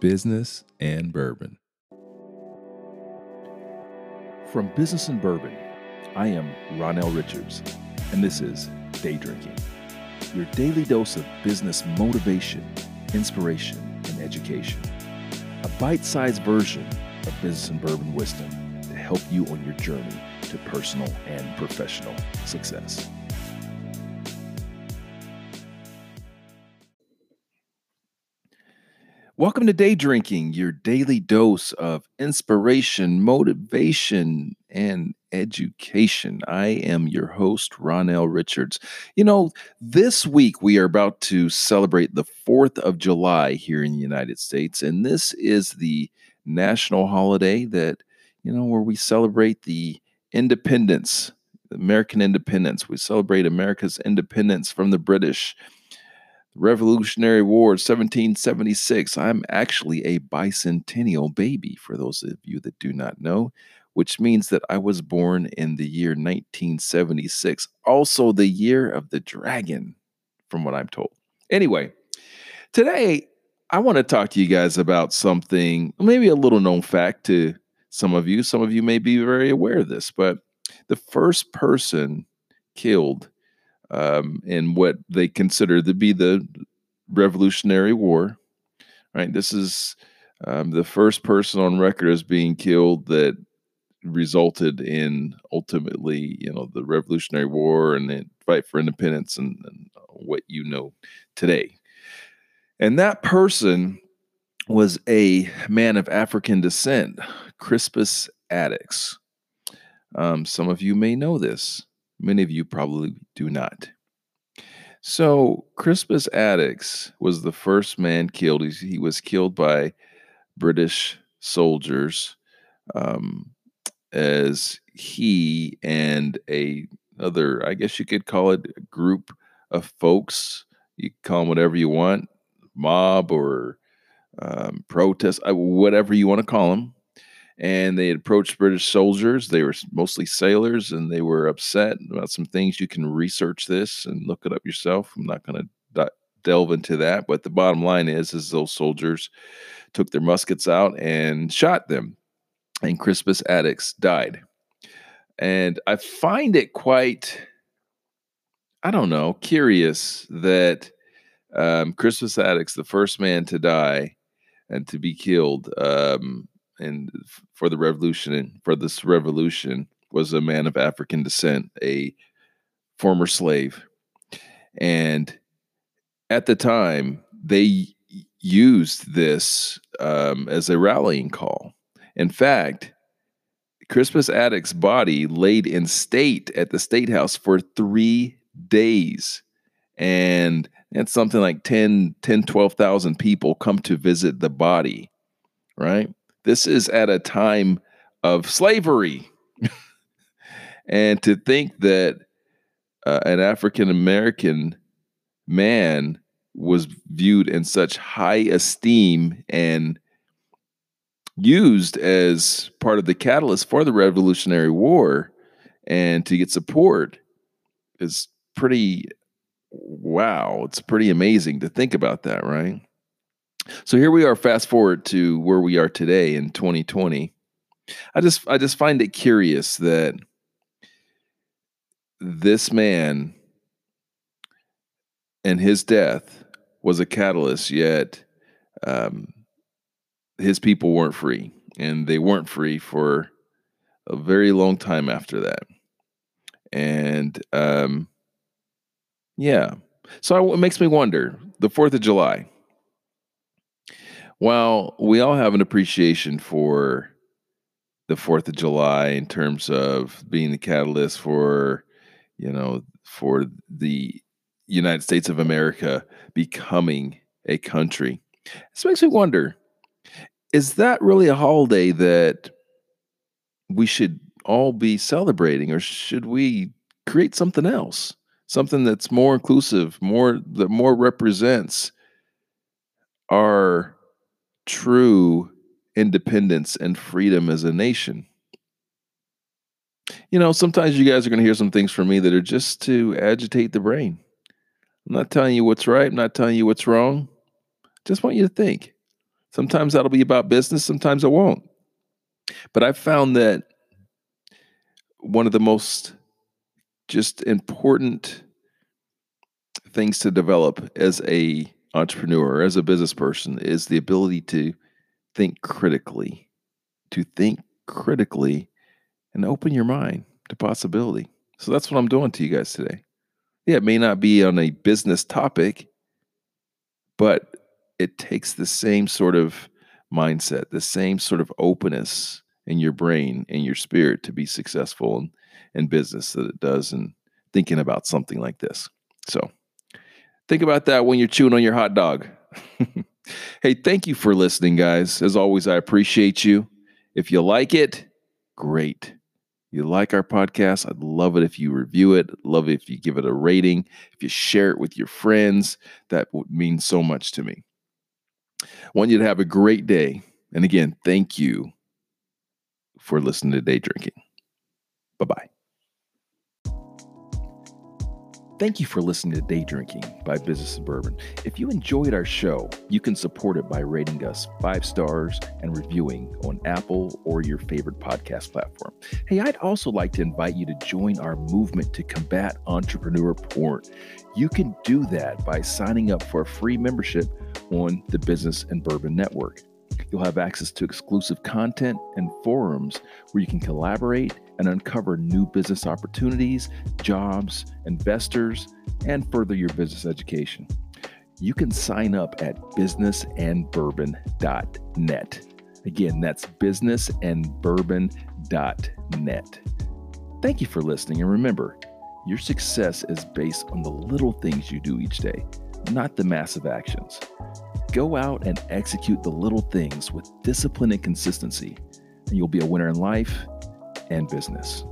business and bourbon. From Business and Bourbon, I am Ronell Richards, and this is Day Drinking, your daily dose of business motivation, inspiration, and education. A bite sized version of Business and Bourbon wisdom to help you on your journey to personal and professional success. Welcome to Day Drinking, your daily dose of inspiration, motivation, and education. I am your host, Ronell Richards. You know, this week we are about to celebrate the 4th of July here in the United States, and this is the national holiday that, you know, where we celebrate the independence, American independence. We celebrate America's independence from the British Revolutionary War, 1776. I'm actually a bicentennial baby, for those of you that do not know, which means that I was born in the year 1976, also the year of the dragon, from what I'm told. Anyway, today I want to talk to you guys about something, maybe a little known fact to some of you. Some of you may be very aware of this, but the first person killed um, in what they consider to be the Revolutionary War. Right, this is um, the first person on record as being killed that resulted in ultimately, you know, the Revolutionary War and the fight for independence and, and what you know today. And that person was a man of African descent, Crispus Attucks. Um, some of you may know this. Many of you probably do not. So, Crispus Attucks was the first man killed. He, he was killed by British soldiers um, as he and a other, I guess you could call it a group of folks. You call them whatever you want, mob or um, protest, uh, whatever you want to call them and they approached British soldiers. They were mostly sailors, and they were upset about some things. You can research this and look it up yourself. I'm not going to delve into that, but the bottom line is, is those soldiers took their muskets out and shot them, and Crispus Attucks died. And I find it quite, I don't know, curious that um, Crispus Attucks, the first man to die and to be killed, um, and for the revolution for this revolution was a man of African descent, a former slave. And at the time, they used this um, as a rallying call. In fact, Crispus Attucks' body laid in state at the State House for three days. And something like 10, 10 12,000 people come to visit the body, right? This is at a time of slavery. and to think that uh, an African American man was viewed in such high esteem and used as part of the catalyst for the Revolutionary War and to get support is pretty wow. It's pretty amazing to think about that, right? So here we are, fast forward to where we are today in 2020. I just I just find it curious that this man and his death was a catalyst, yet um, his people weren't free, and they weren't free for a very long time after that. And um, yeah, so it makes me wonder: the Fourth of July well, we all have an appreciation for the Fourth of July in terms of being the catalyst for, you know, for the United States of America becoming a country. This makes me wonder: is that really a holiday that we should all be celebrating, or should we create something else, something that's more inclusive, more that more represents our true independence and freedom as a nation. You know, sometimes you guys are going to hear some things from me that are just to agitate the brain. I'm not telling you what's right, I'm not telling you what's wrong. Just want you to think. Sometimes that'll be about business, sometimes it won't. But I've found that one of the most just important things to develop as a entrepreneur, as a business person, is the ability to think critically, to think critically and open your mind to possibility. So that's what I'm doing to you guys today. Yeah, it may not be on a business topic, but it takes the same sort of mindset, the same sort of openness in your brain and your spirit to be successful in, in business that it does in thinking about something like this. So think about that when you're chewing on your hot dog. hey, thank you for listening, guys. As always, I appreciate you. If you like it, great. You like our podcast? I'd love it if you review it. Love it if you give it a rating. If you share it with your friends, that would mean so much to me. Want you to have a great day. And again, thank you for listening to Day Drinking. Bye bye. Thank you for listening to Day Drinking by Business and Bourbon. If you enjoyed our show, you can support it by rating us five stars and reviewing on Apple or your favorite podcast platform. Hey, I'd also like to invite you to join our movement to combat entrepreneur porn. You can do that by signing up for a free membership on the Business and Bourbon Network. You'll have access to exclusive content and forums where you can collaborate and uncover new business opportunities, jobs, investors, and further your business education. You can sign up at businessandbourbon.net. Again, that's businessandbourbon.net. Thank you for listening, and remember, your success is based on the little things you do each day, not the massive actions. Go out and execute the little things with discipline and consistency, and you'll be a winner in life and business.